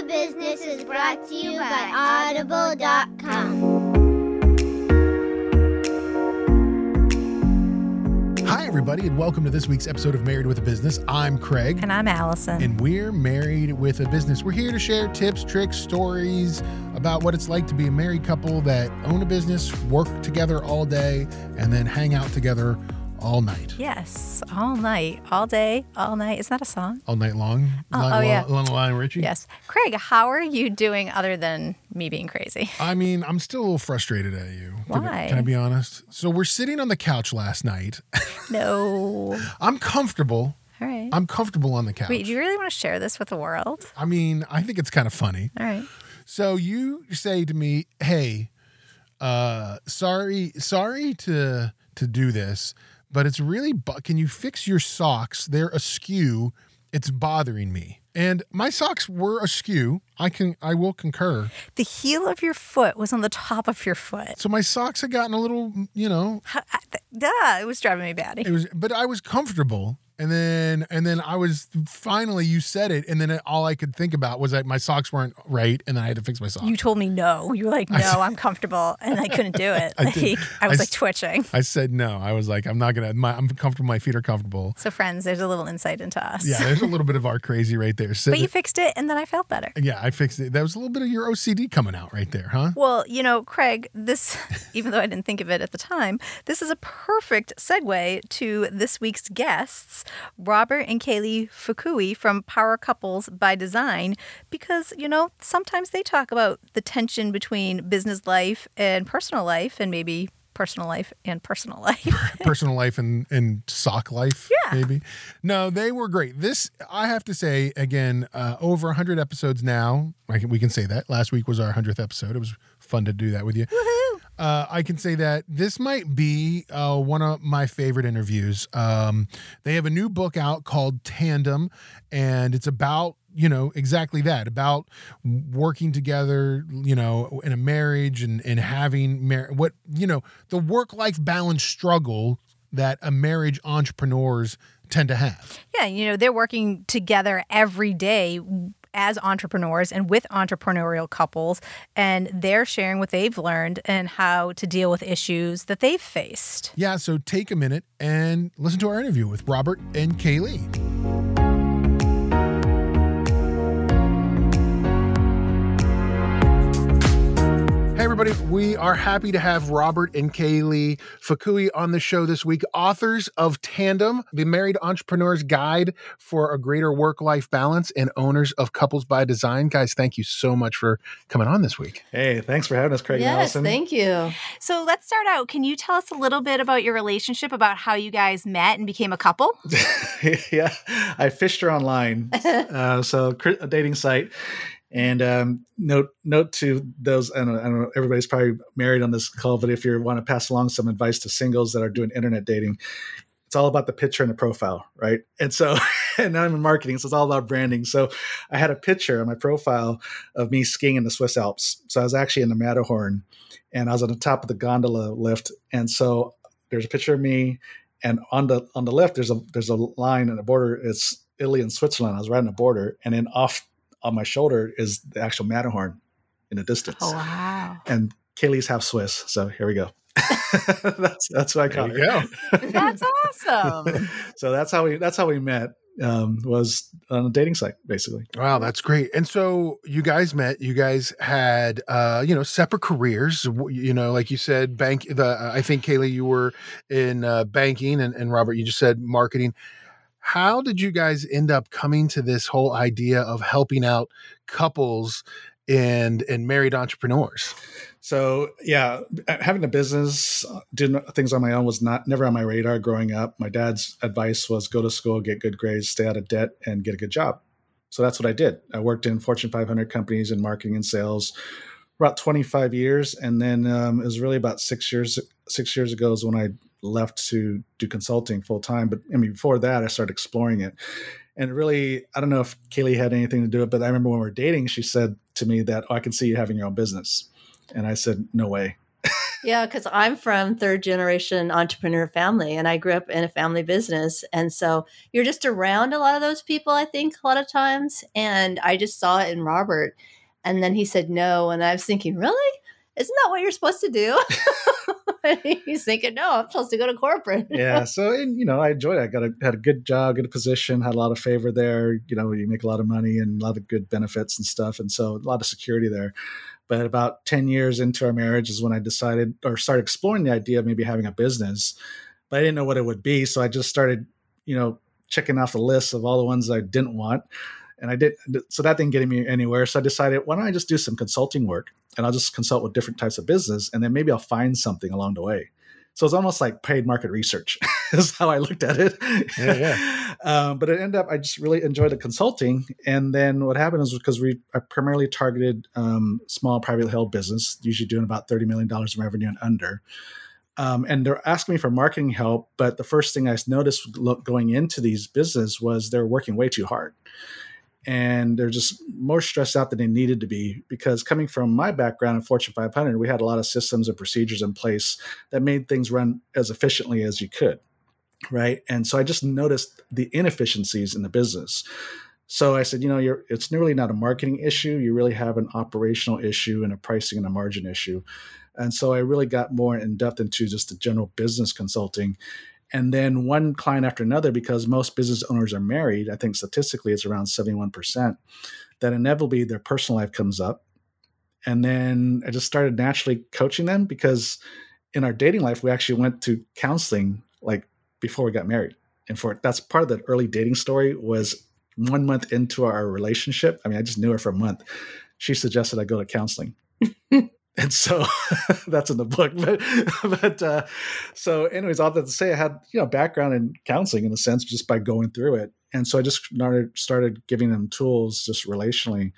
with Business is brought to you by Audible.com. Hi, everybody, and welcome to this week's episode of Married with a Business. I'm Craig. And I'm Allison. And we're married with a business. We're here to share tips, tricks, stories about what it's like to be a married couple that own a business, work together all day, and then hang out together all night. Yes, all night, all day, all night. Is that a song? All night long? Oh, Lon- oh, yeah. Lionel Richie? Yes. Craig, how are you doing other than me being crazy? I mean, I'm still a little frustrated at you. Can I- Why? Can I be honest? So we're sitting on the couch last night. No. I'm comfortable. All right. I'm comfortable on the couch. Wait, do you really want to share this with the world? I mean, I think it's kind of funny. All right. So you say to me, "Hey, uh, sorry, sorry to to do this, but it's really. Bu- can you fix your socks? They're askew. It's bothering me." And my socks were askew. I can, I will concur. The heel of your foot was on the top of your foot. So my socks had gotten a little, you know, How- I- th- Duh, it was driving me batty. it was, but I was comfortable. And then, and then I was finally. You said it, and then it, all I could think about was that my socks weren't right, and then I had to fix my socks. You told me no. You were like, no, I'm comfortable. And I couldn't do it. I. Like, I was I like twitching. I said no. I was like, I'm not gonna. My, I'm comfortable. My feet are comfortable. So, friends, there's a little insight into us. Yeah, there's a little bit of our crazy right there. So But you fixed it, and then I felt better. yeah, I fixed it. That was a little bit of your OCD coming out right there, huh? Well, you know, Craig, this, even though I didn't think of it at the time, this is a perfect segue to this week's guests, Robert and Kaylee Fukui from Power Couples by Design, because, you know, sometimes they talk about the tension between business life and personal life, and maybe personal life and personal life. Personal life and and sock life, Yeah. maybe. No, they were great. This I have to say again, uh, over 100 episodes now. I can, we can say that. Last week was our 100th episode. It was fun to do that with you. Uh, I can say that this might be uh, one of my favorite interviews. Um, they have a new book out called Tandem, and it's about you know exactly that about working together you know in a marriage and and having mar- what you know the work life balance struggle that a marriage entrepreneurs tend to have Yeah, you know, they're working together every day as entrepreneurs and with entrepreneurial couples, and they're sharing what they've learned and how to deal with issues that they've faced. yeah so take a minute and listen to our interview with robert and kaylee everybody. We are happy to have Robert and Kaylee Fukui on the show this week, authors of Tandem, the Married Entrepreneur's Guide for a Greater Work Life Balance, and owners of Couples by Design. Guys, thank you so much for coming on this week. Hey, thanks for having us, Craig and Yes, Allison. thank you. So let's start out. Can you tell us a little bit about your relationship, about how you guys met and became a couple? yeah, I fished her online, uh, so a dating site. And um, note note to those, I don't, know, I don't know, everybody's probably married on this call, but if you want to pass along some advice to singles that are doing internet dating, it's all about the picture and the profile, right? And so, and I'm in marketing, so it's all about branding. So I had a picture on my profile of me skiing in the Swiss Alps. So I was actually in the Matterhorn, and I was on the top of the gondola lift, and so there's a picture of me and on the on the left there's a there's a line and a border it's italy and switzerland i was right on the border and then off on my shoulder is the actual matterhorn in the distance Oh, wow. and kaylee's half swiss so here we go that's that's what i There call you her go. That's awesome. so that's how we that's how we met um, was on a dating site basically Wow, that's great. And so you guys met. You guys had, uh, you know, separate careers. You know, like you said, bank. The I think Kaylee, you were in uh, banking, and, and Robert, you just said marketing. How did you guys end up coming to this whole idea of helping out couples and and married entrepreneurs? So yeah, having a business, uh, doing things on my own was not never on my radar growing up. My dad's advice was go to school, get good grades, stay out of debt, and get a good job. So that's what I did. I worked in Fortune 500 companies in marketing and sales for about 25 years, and then um, it was really about six years six years ago is when I left to do consulting full time. But I mean, before that, I started exploring it. And really, I don't know if Kaylee had anything to do with it, but I remember when we were dating, she said to me that, oh, I can see you having your own business. And I said, no way. Yeah, because I'm from third generation entrepreneur family and I grew up in a family business. And so you're just around a lot of those people, I think, a lot of times. And I just saw it in Robert. And then he said no. And I was thinking, really? Isn't that what you're supposed to do? he's thinking, no, I'm supposed to go to corporate. yeah. So, and, you know, I enjoyed it. I got a, had a good job, good position, had a lot of favor there. You know, you make a lot of money and a lot of good benefits and stuff. And so a lot of security there. But about 10 years into our marriage is when I decided or started exploring the idea of maybe having a business. But I didn't know what it would be. So I just started, you know, checking off the list of all the ones I didn't want. And I did, so that didn't get me anywhere. So I decided, why don't I just do some consulting work and I'll just consult with different types of business and then maybe I'll find something along the way. So it's almost like paid market research is how I looked at it. Yeah, yeah. um, but it ended up, I just really enjoyed the consulting. And then what happened is because we I primarily targeted um, small privately held business, usually doing about $30 million in revenue and under. Um, and they're asking me for marketing help. But the first thing I noticed going into these business was they're working way too hard and they're just more stressed out than they needed to be because coming from my background in Fortune 500, we had a lot of systems and procedures in place that made things run as efficiently as you could, right? And so I just noticed the inefficiencies in the business. So I said, you know, it's really not a marketing issue. You really have an operational issue and a pricing and a margin issue. And so I really got more in depth into just the general business consulting and then one client after another because most business owners are married i think statistically it's around 71% that inevitably their personal life comes up. And then i just started naturally coaching them because in our dating life we actually went to counseling like before we got married. And for that's part of the early dating story was one month into our relationship i mean i just knew her for a month. She suggested i go to counseling and so that's in the book but but uh, so anyways all that to say i had you know background in counseling in a sense just by going through it. And so i just started started giving them tools just relationally.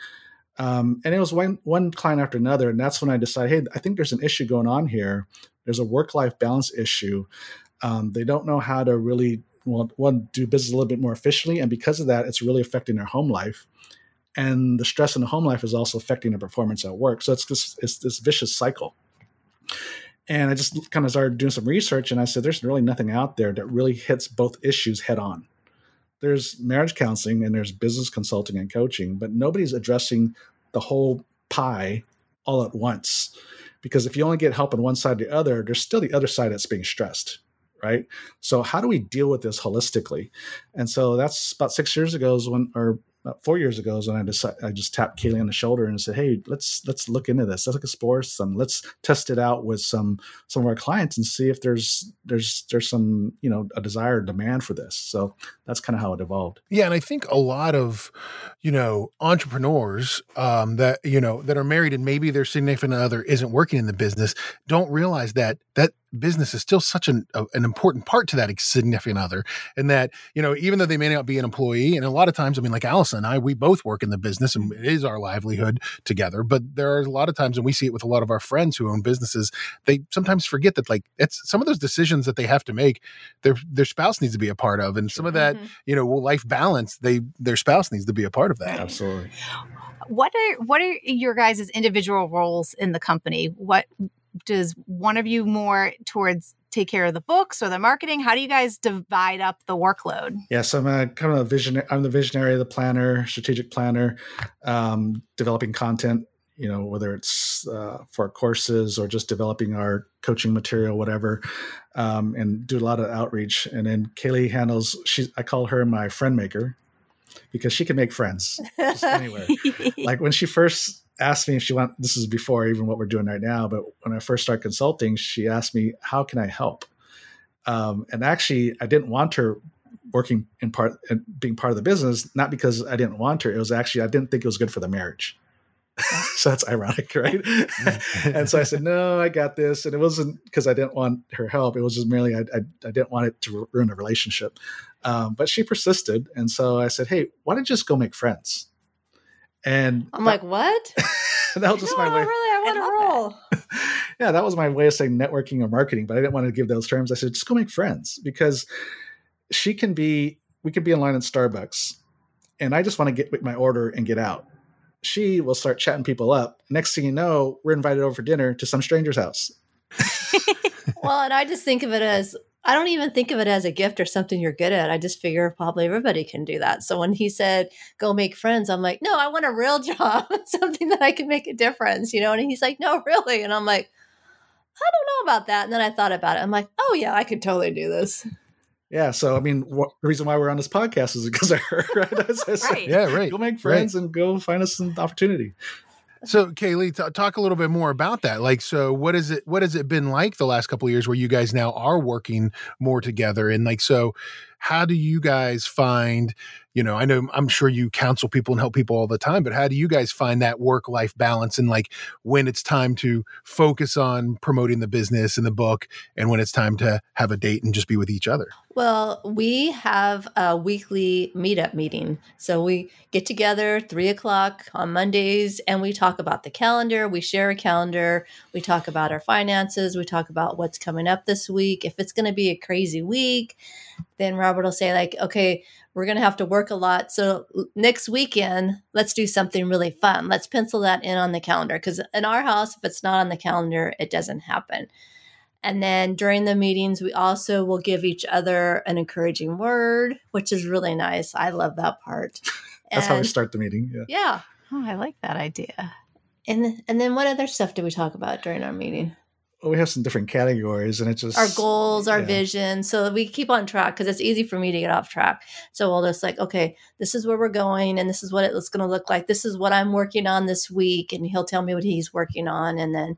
Um, and it was one one client after another and that's when i decided hey i think there's an issue going on here. There's a work life balance issue. Um, they don't know how to really well, one do business a little bit more efficiently and because of that it's really affecting their home life and the stress in the home life is also affecting the performance at work. So it's this it's this vicious cycle. And I just kind of started doing some research, and I said, "There's really nothing out there that really hits both issues head on." There's marriage counseling and there's business consulting and coaching, but nobody's addressing the whole pie all at once. Because if you only get help on one side or the other, there's still the other side that's being stressed right? So how do we deal with this holistically? And so that's about six years ago is when, or about four years ago is when I decided I just tapped Kaylee on the shoulder and said, "Hey, let's let's look into this. Let's explore some. Let's test it out with some some of our clients and see if there's there's there's some you know a desired demand for this." So that's kind of how it evolved. Yeah, and I think a lot of you know entrepreneurs um, that you know that are married and maybe their significant other isn't working in the business don't realize that that business is still such an, a, an important part to that significant other and that you know even though they may not be an employee and a lot of times i mean like allison and i we both work in the business and it is our livelihood together but there are a lot of times and we see it with a lot of our friends who own businesses they sometimes forget that like it's some of those decisions that they have to make their their spouse needs to be a part of and some of that mm-hmm. you know life balance they their spouse needs to be a part of that. Absolutely. What are what are your guys' individual roles in the company? What does one of you more towards take care of the books or the marketing? How do you guys divide up the workload? Yes, I'm a kind of a visionary. I'm the visionary, the planner, strategic planner, um, developing content. You know, whether it's uh, for courses or just developing our coaching material, whatever, um, and do a lot of outreach. And then Kaylee handles. She, I call her my friend maker because she can make friends anywhere. like when she first asked me if she want this is before even what we're doing right now but when i first started consulting she asked me how can i help? Um, and actually i didn't want her working in part and being part of the business not because i didn't want her it was actually i didn't think it was good for the marriage. So that's ironic right? And so i said no i got this and it wasn't because i didn't want her help it was just merely i, I, I didn't want it to ruin a relationship. Um, but she persisted and so i said hey why don't you just go make friends and I'm like, what? that was just no, my way. Really, I want to roll. yeah, that was my way of saying networking or marketing, but I didn't want to give those terms. I said, just go make friends because she can be, we could be in line at Starbucks and I just want to get my order and get out. She will start chatting people up. Next thing you know, we're invited over for dinner to some stranger's house. well, and I just think of it as I don't even think of it as a gift or something you're good at. I just figure probably everybody can do that. So when he said go make friends, I'm like, no, I want a real job, something that I can make a difference, you know. And he's like, no, really, and I'm like, I don't know about that. And then I thought about it. I'm like, oh yeah, I could totally do this. Yeah, so I mean, what, the reason why we're on this podcast is because of her, right? Right. Yeah, right. Go make friends and go find us an opportunity. So, Kaylee, t- talk a little bit more about that. Like, so what is it? What has it been like the last couple of years where you guys now are working more together? And like, so how do you guys find? You know, I know I'm sure you counsel people and help people all the time, but how do you guys find that work life balance and like when it's time to focus on promoting the business and the book, and when it's time to have a date and just be with each other? Well, we have a weekly meetup meeting. So we get together three o'clock on Mondays and we talk about the calendar. We share a calendar. We talk about our finances. We talk about what's coming up this week. If it's going to be a crazy week, then Robert will say, like, okay, we're going to have to work a lot. So next weekend, let's do something really fun. Let's pencil that in on the calendar. Because in our house, if it's not on the calendar, it doesn't happen. And then during the meetings, we also will give each other an encouraging word, which is really nice. I love that part. That's how we start the meeting. Yeah. Yeah. Oh, I like that idea. And and then what other stuff do we talk about during our meeting? We have some different categories, and it just Our goals, our yeah. vision, so we keep on track because it's easy for me to get off track. So we'll just like, okay, this is where we're going, and this is what it's going to look like. This is what I'm working on this week, and he'll tell me what he's working on, and then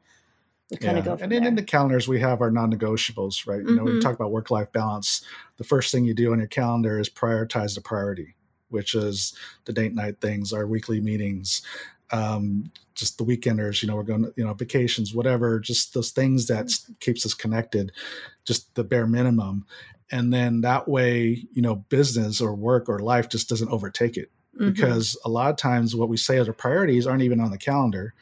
we kind of go and then there. in the calendars we have our non-negotiables right you know when you Mhm. talk about work-life balance the first thing you do on your calendar is prioritize the priority which is the date night things our weekly meetings um, just the weekenders you know we're going you know vacations whatever just those things that keeps us connected just the bare minimum and then that way you know business or work or life just doesn't overtake it Mhm. because a lot of times what we say as our priorities aren't even on the calendar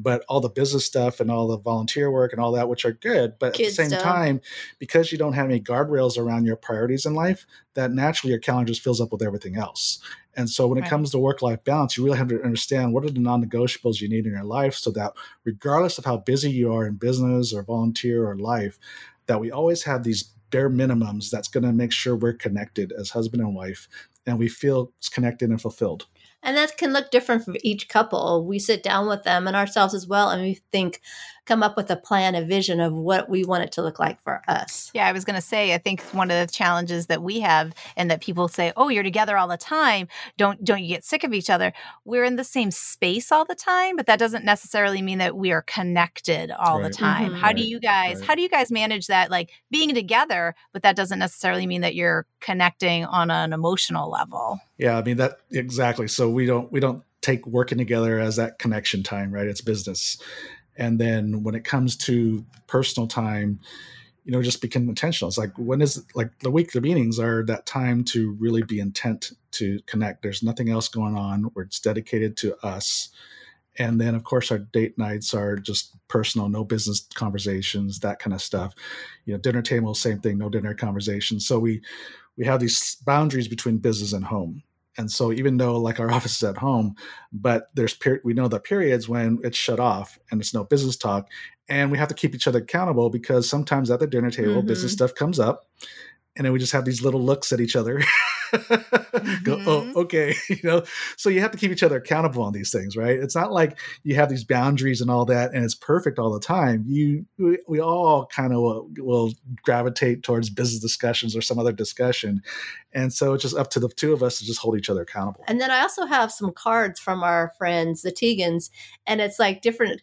but all the business stuff and all the volunteer work and all that which are good but at the same stuff. time because you don't have any guardrails around your priorities in life that naturally your calendar just fills up with everything else and so when it Right. comes to work life balance you really have to understand what are the non-negotiables you need in your life so that regardless of how busy you are in business or volunteer or life that we always have these bare minimums that's going to make sure we're connected as husband and wife and we feel connected and fulfilled And that can look different for each couple. We sit down with them and ourselves as well, and we think, come up with a plan, a vision of what we want it to look like for us. Yeah, I was going to say I think one of the challenges that we have and that people say, "Oh, you're together all the time. Don't don't you get sick of each other?" We're in the same space all the time, but that doesn't necessarily mean that we are connected all the Right. time. Mhm. How do you guys right. how do you guys manage that like being together, but that doesn't necessarily mean that you're connecting on an emotional level? Yeah, I mean that exactly. So we don't we don't take working together as that connection time, right? It's business. And then when it comes to personal time, you know, just become intentional. It's like when is like the weekly meetings are that time to really be intent to connect. There's nothing else going on where it's dedicated to us. And then of course our date nights are just personal, no business conversations, that kind of stuff. You know, dinner table, same thing, no dinner conversations. So we we have these boundaries between business and home. And so even though like our office is at home, but there's per- we know the periods when it's shut off and it's no business talk, and we have to keep each other accountable because sometimes at the dinner table Mhm. business stuff comes up, and then we just have these little looks at each other. Go, Mhm. oh, okay, you know. So you have to keep each other accountable on these things, right? It's not like you have these boundaries and all that, and it's perfect all the time. You, we, we all kind of will, will gravitate towards business discussions or some other discussion, and so it's just up to the two of us to just hold each other accountable. And then I also have some cards from our friends, the Tegans, and it's like different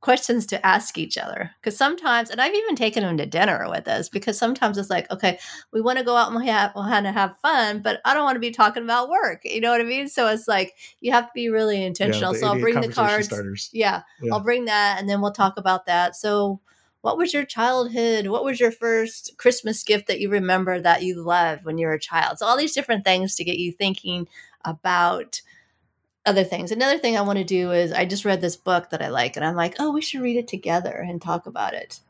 questions to ask each other. Because sometimes, and I've even taken them to dinner with us because sometimes it's like, okay, we want to go out and we have, want to have fun, but I don't want to be talking about work. You know what I mean? So it's like you have to be really intentional. the so I'll bring the cards. Yeah, Yeah. I'll bring that and then we'll talk about that. So, what was your childhood? What was your first Christmas gift that you remember that you loved when you were a child? So, all these different things to get you thinking about other things. Another thing I want to do is I just read this book that I like, and I'm like, oh, we should read it together and talk about it.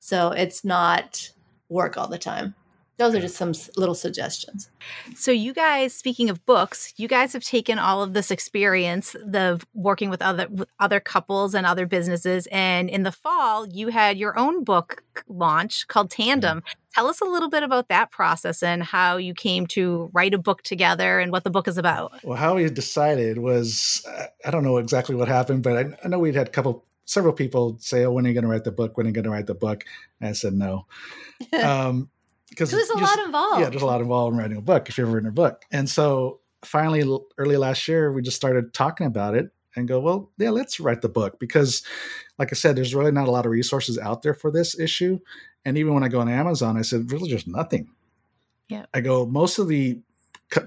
So, it's not work all the time. Those are just some little suggestions. So, you guys, speaking of books, you guys have taken all of this experience, the working with other with other couples and other businesses, and in the fall, you had your own book launch called Tandem. Tell us a little bit about that process and how you came to write a book together and what the book is about. Well, how we decided was uh, I don't know exactly what happened, but I, I know we'd had a couple, several people say, "Oh, when are you going to write the book? When are you going to write the book?" And I said no, um, because There's a lot involved. Yeah, there's a lot involved in writing a book if you've ever written a book. And so finally, early last year, we just started talking about it and go, well, yeah, let's write the book because, like I said, there's really not a lot of resources out there for this issue. And even when I go on Amazon, I said, really, just nothing. Yeah. I go, most of the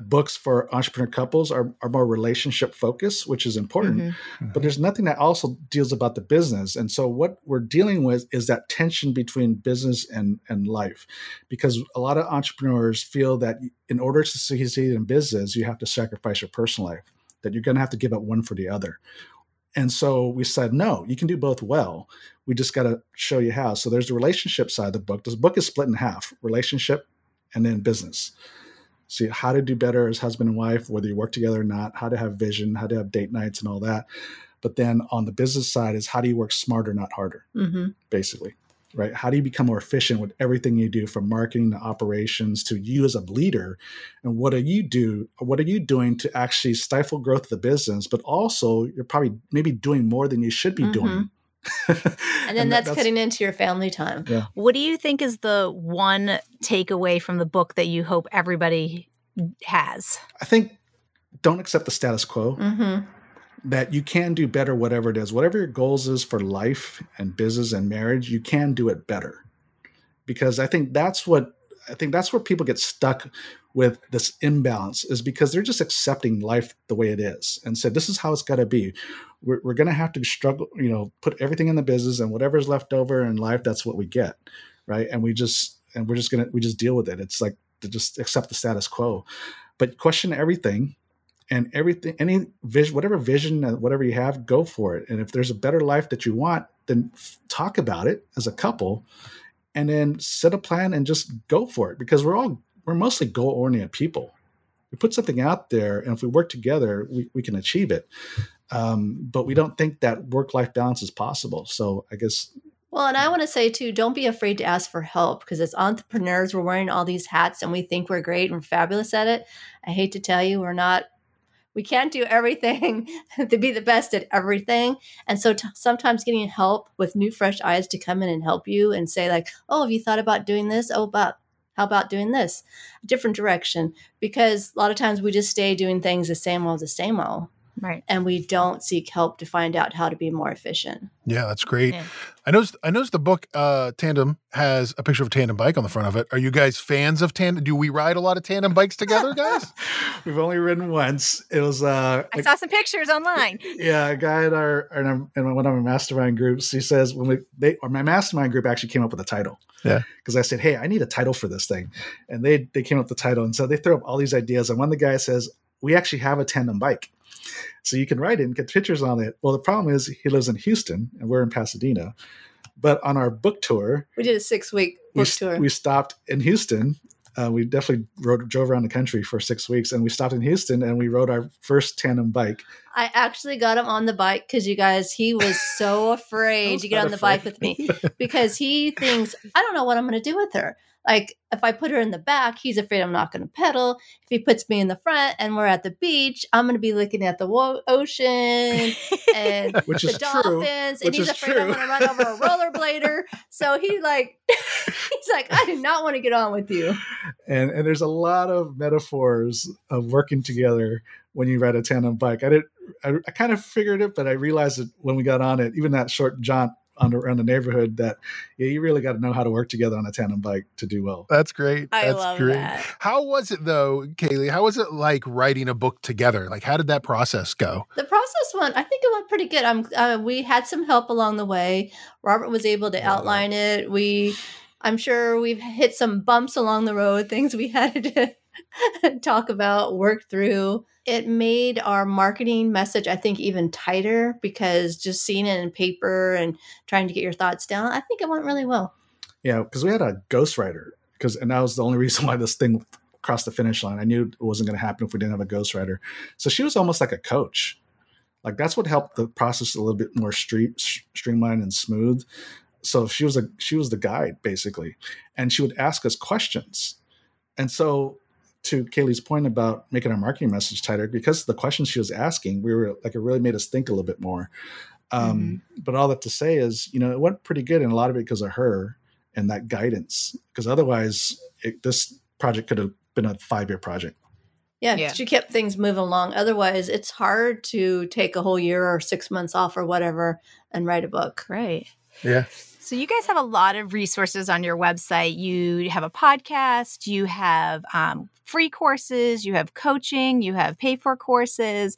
books for entrepreneur couples are, are more relationship focused, which is important Mhm. but there's nothing that also deals about the business. And so what we're dealing with is that tension between business and and life because a lot of entrepreneurs feel that in order to succeed in business you have to sacrifice your personal life that you're going to have to give up one for the other. And so we said no you can do both well. We just got to show you how. So there's the relationship side of the book. This book is split in half relationship and then business see how to do better as husband and wife, whether you work together or not, how to have vision, how to have date nights and all that. But then on the business side is how do you work smarter, not harder, hmm basically, right? How do you become more efficient with everything you do from marketing to operations to you as a leader? And what do you do? What are you doing to actually stifle growth of the business? But also you're probably maybe doing more than you should be doing. And then that's, cutting into your family time. What do you think is the one takeaway from the book that you hope everybody has? I think don't accept the status quo. hmm that you can do better whatever it is whatever your goals is for life and business and marriage you can do it better because i think that's what i think that's where people get stuck with this imbalance is because they're just accepting life the way it is and said this is how it's got to be. We're, we're going to have to struggle you know put everything in the business and whatever's left over in life that's what we get right? And we just and we're just gonna we just deal with it. It's like to just accept the status quo. But question everything and everything any vision whatever vision whatever you have go for it. And if there's a better life that you want then talk about it as a couple and then set a plan and just go for it because we're all we're mostly goal oriented people we put something out there and if we work together we, we can achieve it um, but we don't think that work life balance is possible so i guess Well, and I want to say too, don't be afraid to ask for help because as entrepreneurs, we're wearing all these hats and we think we're great and fabulous at it. I hate to tell you, we're not. We can't do everything to be the best at everything. And so t- sometimes getting help with new, fresh eyes to come in and help you and say, like, oh, have you thought about doing this? Oh, about how about doing this? A different direction. Because a lot of times we just stay doing things the same old, the same old. Right. And we don't seek help to find out how to be more efficient. Yeah, that's great. Yeah. I noticed. I noticed the book uh, Tandem has a picture of a tandem bike on the front of it. Are you guys fans of tandem? Do we ride a lot of tandem bikes together, guys? we've only ridden once it was uh I saw some pictures online. yeah, a guy in our in, our, in one of our mastermind groups, he says when we they or my mastermind group actually came up with a title. Yeah. Because I said, hey, I need a title for this thing, and they they came up with the title, and so they throw up all these ideas, and one of the guys says, we actually have a tandem bike, so you can write it and get pictures on it. Well, the problem is he lives in Houston and we're in Pasadena, but on our book tour, We did a six week we, book s- tour. we stopped in Houston. Uh, we definitely rode, drove around the country for six weeks, and we stopped in Houston and we rode our first tandem bike. I actually got him on the bike because you guys, he was so afraid was to get on the bike with me because he thinks, I don't know what I'm going to do with her. Like, if I put her in the back, he's afraid I'm not going to pedal. If he puts me in the front and we're at the beach, I'm going to be looking at the wo- ocean and Which the is true. dolphins, and Which he's is afraid I'm going to run over a rollerblader. So he like, he's like, I do not want to get on with you. and and there's a lot of metaphors of working together when you ride a tandem bike. I did I, I kind of figured it, but I realized it when we got on it, even that short jaunt on around the neighborhood, that yeah, you really got to know how to work together on a tandem bike to do well. That's great. I That's love great. that. How was it though, Kaylee? How was it like writing a book together? Like, how did that process go? The process went, I think it went pretty good. I'm, uh, we had some help along the way. Robert was able to Yeah. outline it. We, I'm sure we've hit some bumps along the road, things we had to talk about, work through. It made our marketing message, I think, even tighter because just seeing it in paper and trying to get your thoughts down, I think it went really well. Yeah, because we had a ghostwriter because and that was the only reason why this thing crossed the finish line. I knew it wasn't going to happen if we didn't have a ghostwriter. So she was almost like a coach. Like that's what helped the process a little bit more street streamlined and smooth. So she was a she was the guide basically, and she would ask us questions. And so to Kaylee's point about making our marketing message tighter, because the questions she was asking, we were like it really made us think a little bit more. Um, mm-hmm. But all that to say is, you know, it went pretty good, and a lot of it because of her and that guidance. Because otherwise, it, this project could have been a five year project. Yeah, yeah, she kept things moving along. Otherwise, it's hard to take a whole year or six months off or whatever and write a book. Right. Yeah. So you guys have a lot of resources on your website. You have a podcast, you have um, free courses, you have coaching, you have pay for courses.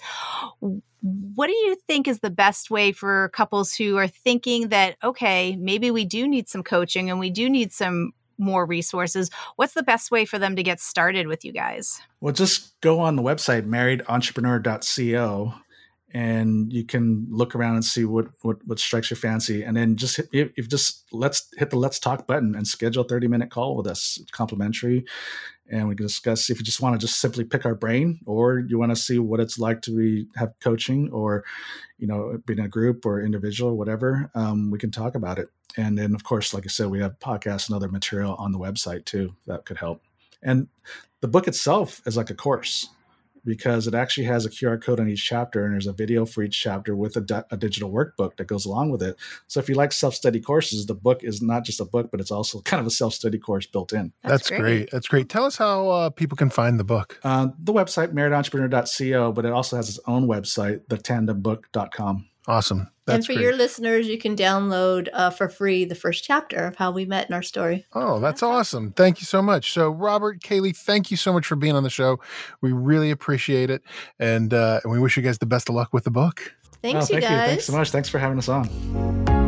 What do you think is the best way for couples who are thinking that, okay, maybe we do need some coaching and we do need some more resources? What's the best way for them to get started with you guys? Well, just go on the website, marriedentrepreneur.co, and you can look around and see what what, what strikes your fancy. And then just hit, if, just let's hit the let's talk button and schedule a 30 minute call with us. It's complimentary. And we can discuss if you just want to just simply pick our brain or you want to see what it's like to be have coaching or you know be in a group or individual or whatever um, we can talk about it. And then of course like i said we have podcasts and other material on the website too that could help. And the book itself is like a course because it actually has a QR code on each chapter and there's a video for each chapter with a, di- a digital workbook that goes along with it. So if you like self study courses, the book is not just a book, but it's also kind of a self study course built in. That's, That's great. great. That's great. Tell us how uh, people can find the book. Uh, the website, marriedentrepreneur.co, but it also has its own website, thetandembook.com. Awesome. That's and for great. your listeners, you can download uh, for free the first chapter of how we met in our story. Oh, that's awesome. Thank you so much. So, Robert, Kaylee, thank you so much for being on the show. We really appreciate it. And, uh, and we wish you guys the best of luck with the book. Thanks, oh, you thank guys. You. Thanks so much. Thanks for having us on.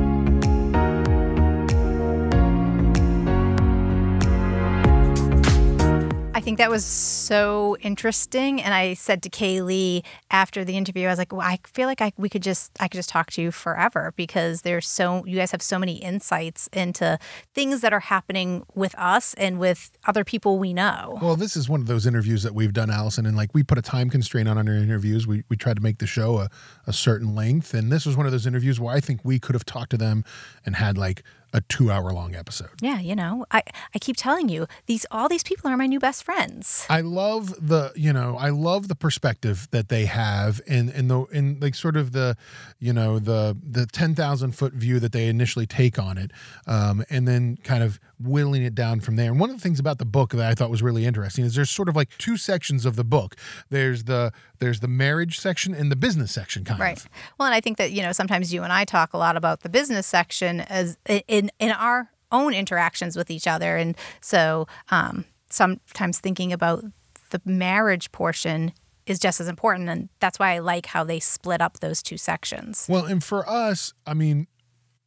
Think that was so interesting. And I said to Kaylee after the interview, I was like, well, I feel like I, we could just, I could just talk to you forever because there's so, you guys have so many insights into things that are happening with us and with other people we know. Well, this is one of those interviews that we've done, Allison, and like we put a time constraint on our interviews. We, we tried to make the show a, a certain length. And this was one of those interviews where I think we could have talked to them and had like a two hour long episode. Yeah, you know, I, I keep telling you, these all these people are my new best friends. I love the, you know, I love the perspective that they have in in the in like sort of the, you know, the the ten thousand foot view that they initially take on it. Um, and then kind of whittling it down from there. And one of the things about the book that I thought was really interesting is there's sort of like two sections of the book. There's the there's the marriage section and the business section kind right. of. Right. Well, and I think that, you know, sometimes you and I talk a lot about the business section as in in our own interactions with each other. And so um, sometimes thinking about the marriage portion is just as important and that's why I like how they split up those two sections. Well, and for us, I mean,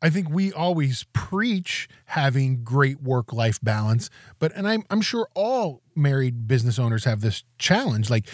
I think we always preach having great work life balance, but and I'm I'm sure all married business owners have this challenge. Like,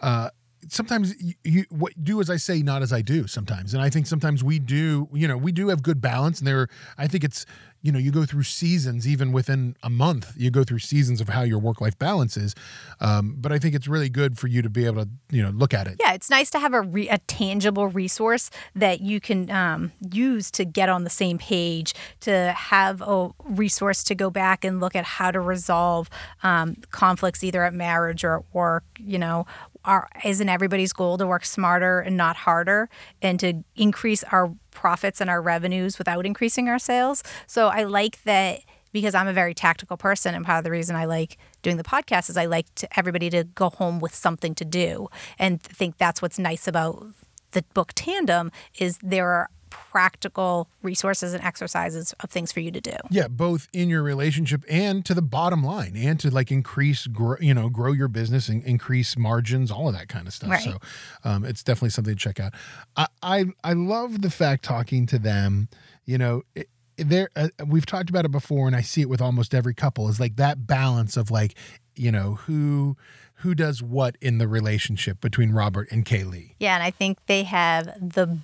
uh, sometimes you, you what, do as I say, not as I do. Sometimes, and I think sometimes we do. You know, we do have good balance, and there. I think it's you know you go through seasons even within a month you go through seasons of how your work life balance is um, but i think it's really good for you to be able to you know look at it yeah it's nice to have a, re- a tangible resource that you can um, use to get on the same page to have a resource to go back and look at how to resolve um, conflicts either at marriage or at work you know our, isn't everybody's goal to work smarter and not harder and to increase our profits and our revenues without increasing our sales? So I like that because I'm a very tactical person and part of the reason I like doing the podcast is I like to, everybody to go home with something to do and think that's what's nice about the book Tandem is there are practical resources and exercises of things for you to do. Yeah, both in your relationship and to the bottom line and to like increase, grow, you know, grow your business and increase margins, all of that kind of stuff. Right. So um, it's definitely something to check out. I, I, I love the fact talking to them, you know, it, there uh, we've talked about it before and I see it with almost every couple is like that balance of like, you know, who who does what in the relationship between Robert and Kaylee. Yeah, and I think they have the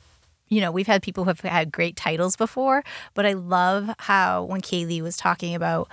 you know, we've had people who have had great titles before, but I love how when Kaylee was talking about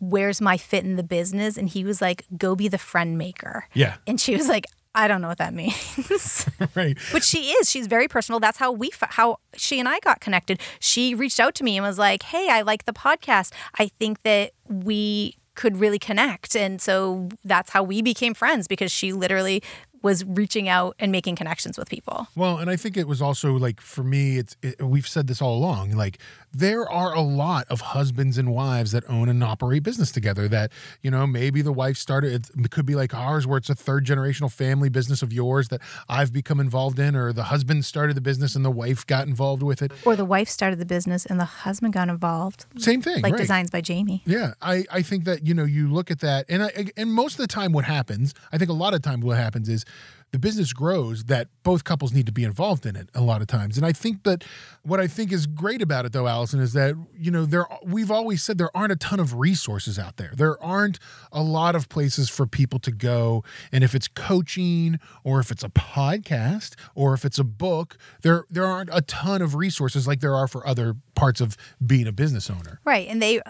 where's my fit in the business? And he was like, go be the friend maker. Yeah. And she was like, I don't know what that means. right. but she is. She's very personal. That's how we, how she and I got connected. She reached out to me and was like, hey, I like the podcast. I think that we could really connect. And so that's how we became friends because she literally was reaching out and making connections with people. Well, and I think it was also like for me, it's it, we've said this all along. Like there are a lot of husbands and wives that own and operate business together. That you know maybe the wife started. It could be like ours, where it's a third generational family business of yours that I've become involved in, or the husband started the business and the wife got involved with it. Or the wife started the business and the husband got involved. Same thing, Like right. Designs by Jamie. Yeah, I, I think that you know you look at that, and I, and most of the time, what happens, I think a lot of time, what happens is the business grows that both couples need to be involved in it a lot of times, and I think that what I think is great about it though, Allison, is that you know there we've always said there aren't a ton of resources out there. There aren't a lot of places for people to go, and if it's coaching or if it's a podcast or if it's a book, there there aren't a ton of resources like there are for other parts of being a business owner. Right. And they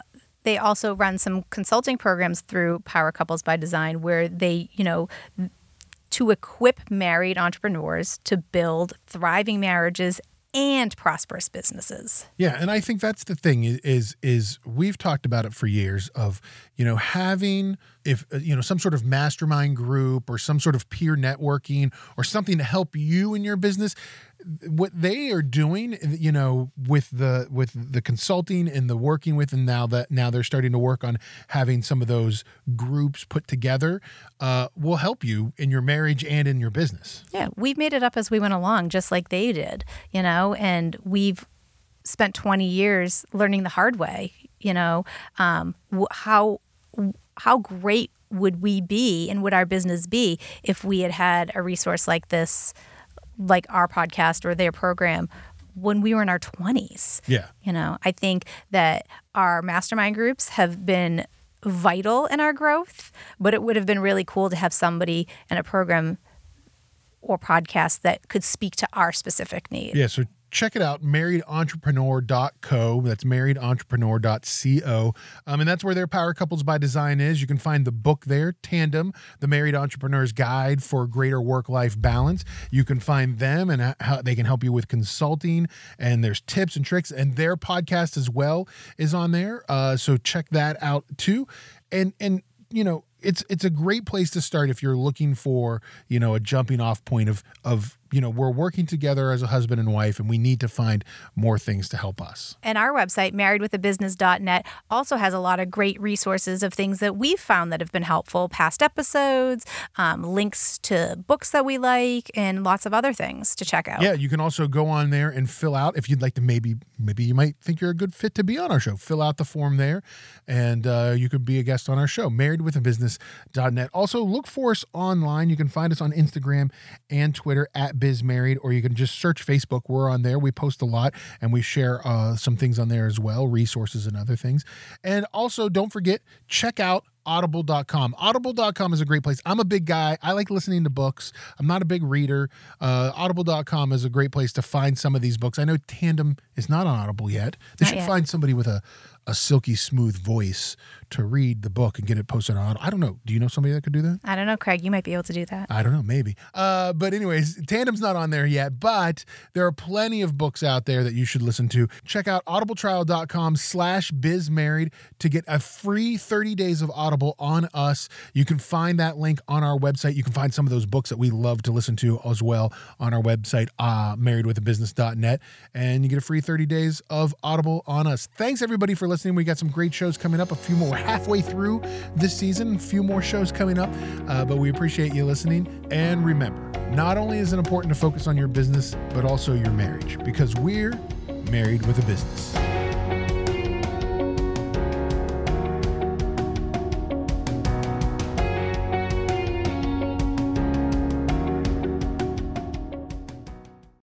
they also run some consulting programs through Power Couples by Design where they, you know, to equip married entrepreneurs to build thriving marriages and prosperous businesses. Yeah, and I think that's the thing is is we've talked about it for years of you know having if uh, you know some sort of mastermind group or some sort of peer networking or something to help you in your business what they are doing you know with the with the consulting and the working with and now that now they're starting to work on having some of those groups put together uh, will help you in your marriage and in your business. Yeah, we've made it up as we went along, just like they did, you know, and we've spent 20 years learning the hard way, you know, um, how how great would we be and would our business be if we had had a resource like this, like our podcast or their program, when we were in our 20s? yeah You know, I think that our mastermind groups have been vital in our growth, but it would have been really cool to have somebody in a program or podcast that could speak to our specific need. Yeah, so check it out, marriedentrepreneur.co. That's marriedentrepreneur.co. Um, and that's where their Power Couples by Design is. You can find the book there, Tandem, The Married Entrepreneur's Guide for Greater Work Life Balance. You can find them and how they can help you with consulting, and there's tips and tricks. And their podcast as well is on there. Uh, so check that out too. And, and, you know, it's it's a great place to start if you're looking for you know a jumping off point of of you know we're working together as a husband and wife and we need to find more things to help us And our website, marriedwithabusiness.net, also has a lot of great resources of things that we've found that have been helpful past episodes, um, links to books that we like, and lots of other things to check out. yeah you can also go on there and fill out if you'd like to maybe maybe you might think you're a good fit to be on our show fill out the form there and uh, you could be a guest on our show marriedwithabusiness.net also look for us online. You can find us on instagram and twitter at bizmarried or you can just search facebook. We're on there. We post a lot and we share uh, some things on there as well resources and other things. And also don't forget check out audible.com audible.com is a great place. I'm a big guy. I like listening to books. I'm not a big reader. Uh, audible.com is a great place to find some of these books. I know tandem is not on audible yet. They Not should yet. find somebody with a, a silky smooth voice to read the book and get it posted on i don't know do you know somebody that could do that I don't know, Craig. You might be able to do that. I don't know, maybe. Uh, but anyways, Tandem's not on there yet, but there are plenty of books out there that you should listen to. Check out audibletrial.com slash bizmarried to get a free 30 days of Audible on us. You can find that link on our website. You can find some of those books that we love to listen to as well on our website, uh, marriedwithabusiness.net. And you get a free 30 days of Audible on us. Thanks everybody for listening. We got some great shows coming up. A few more. Halfway through this season. A few more shows coming up. Uh, but we appreciate you listening. And remember, not only is it important to focus on your business, but also your marriage because we're married with a business.